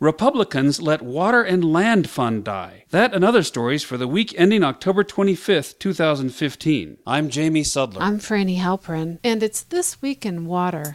Republicans let Water and Land Fund die. That and other stories for the week ending October 25th, 2015. I'm Jamie Sudler. I'm Frani Halperin, and it's This Week in Water.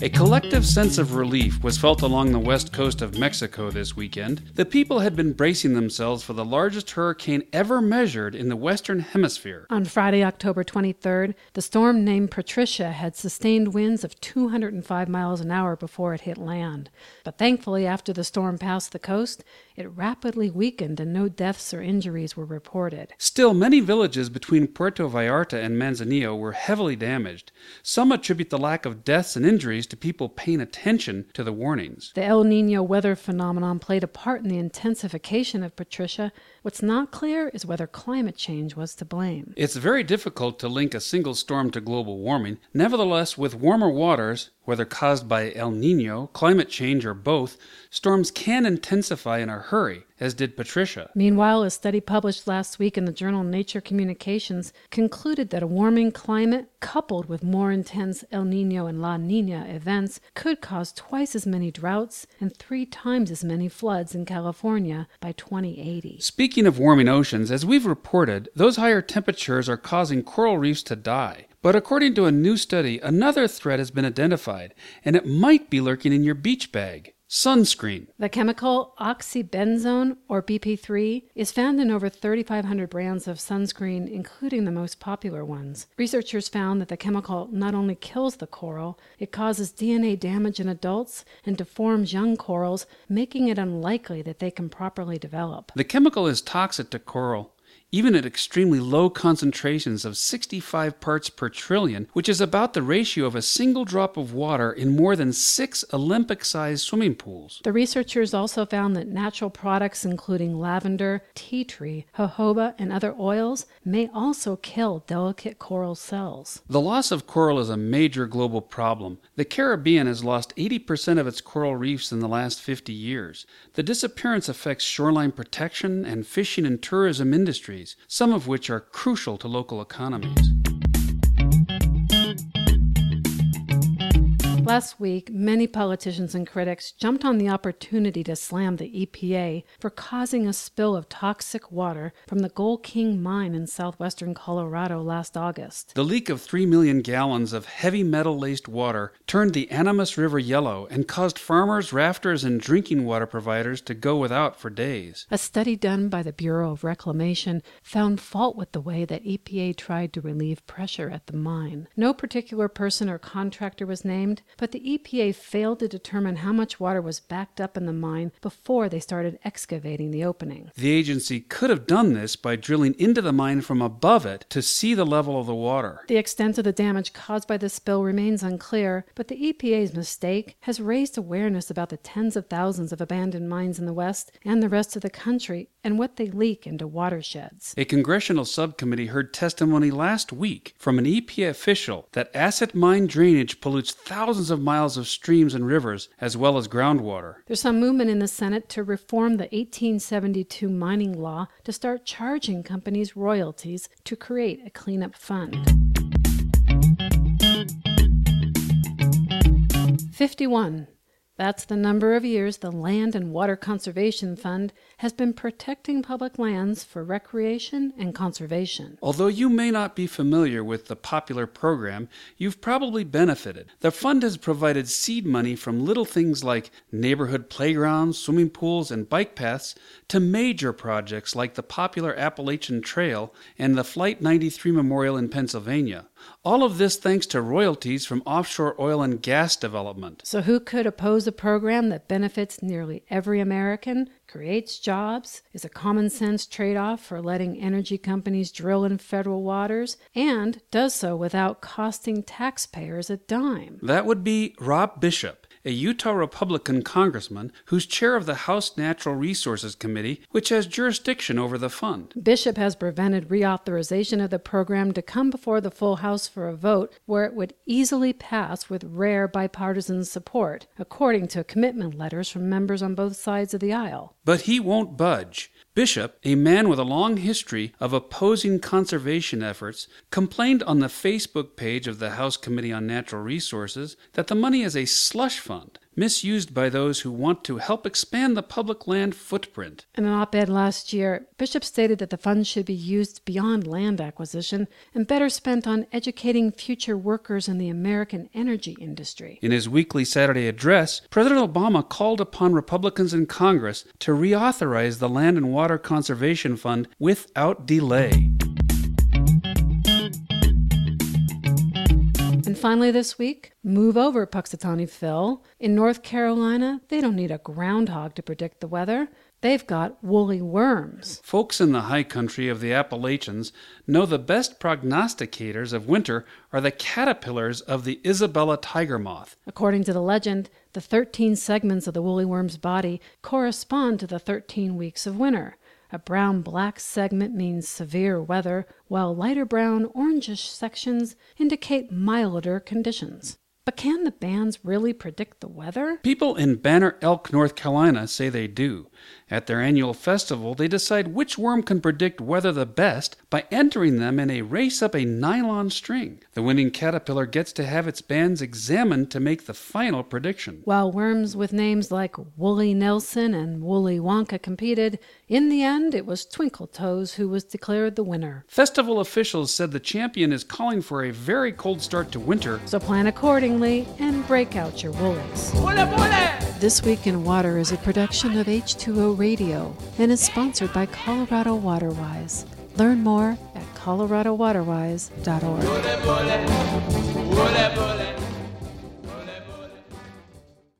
A collective sense of relief was felt along the west coast of Mexico this weekend. The people had been bracing themselves for the largest hurricane ever measured in the Western Hemisphere. On Friday, October 23rd, the storm named Patricia had sustained winds of 205 miles an hour before it hit land. But thankfully, after the storm passed the coast, it rapidly weakened and no deaths or injuries were reported. Still, many villages between Puerto Vallarta and Manzanillo were heavily damaged. Some attribute the lack of deaths and injuries to people paying attention to the warnings. The El Nino weather phenomenon played a part in the intensification of Patricia. What's not clear is whether climate change was to blame. It's very difficult to link a single storm to global warming. Nevertheless, with warmer waters, whether caused by El Nino, climate change, or both, storms can intensify in a hurry, as did Patricia. Meanwhile, a study published last week in the journal Nature Communications concluded that a warming climate coupled with more intense El Nino and La Nina events could cause twice as many droughts and three times as many floods in California by 2080. Speaking of warming oceans, as we've reported, those higher temperatures are causing coral reefs to die. But according to a new study, another threat has been identified, and it might be lurking in your beach bag sunscreen. The chemical oxybenzone, or BP3, is found in over 3,500 brands of sunscreen, including the most popular ones. Researchers found that the chemical not only kills the coral, it causes DNA damage in adults and deforms young corals, making it unlikely that they can properly develop. The chemical is toxic to coral even at extremely low concentrations of 65 parts per trillion, which is about the ratio of a single drop of water in more than six Olympic sized swimming pools. The researchers also found that natural products, including lavender, tea tree, jojoba, and other oils, may also kill delicate coral cells. The loss of coral is a major global problem. The Caribbean has lost 80% of its coral reefs in the last 50 years. The disappearance affects shoreline protection and fishing and tourism industries industries, some of which are crucial to local economies. Last week, many politicians and critics jumped on the opportunity to slam the EPA for causing a spill of toxic water from the Gold King mine in southwestern Colorado last August. The leak of 3 million gallons of heavy metal laced water turned the Animas River yellow and caused farmers, rafters, and drinking water providers to go without for days. A study done by the Bureau of Reclamation found fault with the way that EPA tried to relieve pressure at the mine. No particular person or contractor was named, but the EPA failed to determine how much water was backed up in the mine before they started excavating the opening. The agency could have done this by drilling into the mine from above it to see the level of the water. The extent of the damage caused by the spill remains unclear, but the EPA's mistake has raised awareness about the tens of thousands of abandoned mines in the West and the rest of the country and what they leak into watersheds. A congressional subcommittee heard testimony last week from an EPA official that acid mine drainage pollutes thousands thousands of miles of streams and rivers, as well as groundwater. There's some movement in the Senate to reform the 1872 mining law to start charging companies royalties to create a cleanup fund. 51. That's the number of years the Land and Water Conservation Fund has been protecting public lands for recreation and conservation. Although you may not be familiar with the popular program, you've probably benefited. The fund has provided seed money from little things like neighborhood playgrounds, swimming pools, and bike paths to major projects like the popular Appalachian Trail and the Flight 93 Memorial in Pennsylvania. All of this thanks to royalties from offshore oil and gas development. So, who could oppose a program that benefits nearly every American, creates jobs, is a common sense trade off for letting energy companies drill in federal waters, and does so without costing taxpayers a dime? That would be Rob Bishop a Utah Republican congressman who's chair of the House Natural Resources Committee, which has jurisdiction over the fund. Bishop has prevented reauthorization of the program to come before the full House for a vote where it would easily pass with rare bipartisan support, according to commitment letters from members on both sides of the aisle. But he won't budge. Bishop, a man with a long history of opposing conservation efforts, complained on the Facebook page of the House Committee on Natural Resources that the money is a slush fund misused by those who want to help expand the public land footprint. In an op ed last year, Bishop stated that the funds should be used beyond land acquisition and better spent on educating future workers in the American energy industry. In his weekly Saturday address, President Obama called upon Republicans in Congress to reauthorize the Land and Water Conservation Fund without delay. And finally, this week, move over, Punxsutawney Phil. In North Carolina, they don't need a groundhog to predict the weather. They've got woolly worms. Folks in the high country of the Appalachians know the best prognosticators of winter are the caterpillars of the Isabella tiger moth. According to the legend, the 13 segments of the woolly worm's body correspond to the 13 weeks of winter. A brown black segment means severe weather, while lighter brown orangish sections indicate milder conditions. But can the bands really predict the weather? People in Banner Elk, North Carolina say they do. At their annual festival, they decide which worm can predict weather the best by entering them in a race up a nylon string. The winning caterpillar gets to have its bands examined to make the final prediction. While worms with names like Woolly Nelson and Woolly Wonka competed, in the end it was Twinkle Toes who was declared the winner. Festival officials said the champion is calling for a very cold start to winter, So plan accordingly and break out your woolies. This Week in Water is a production of H2O Radio and is sponsored by Colorado Waterwise. Learn more at coloradowaterwise.org.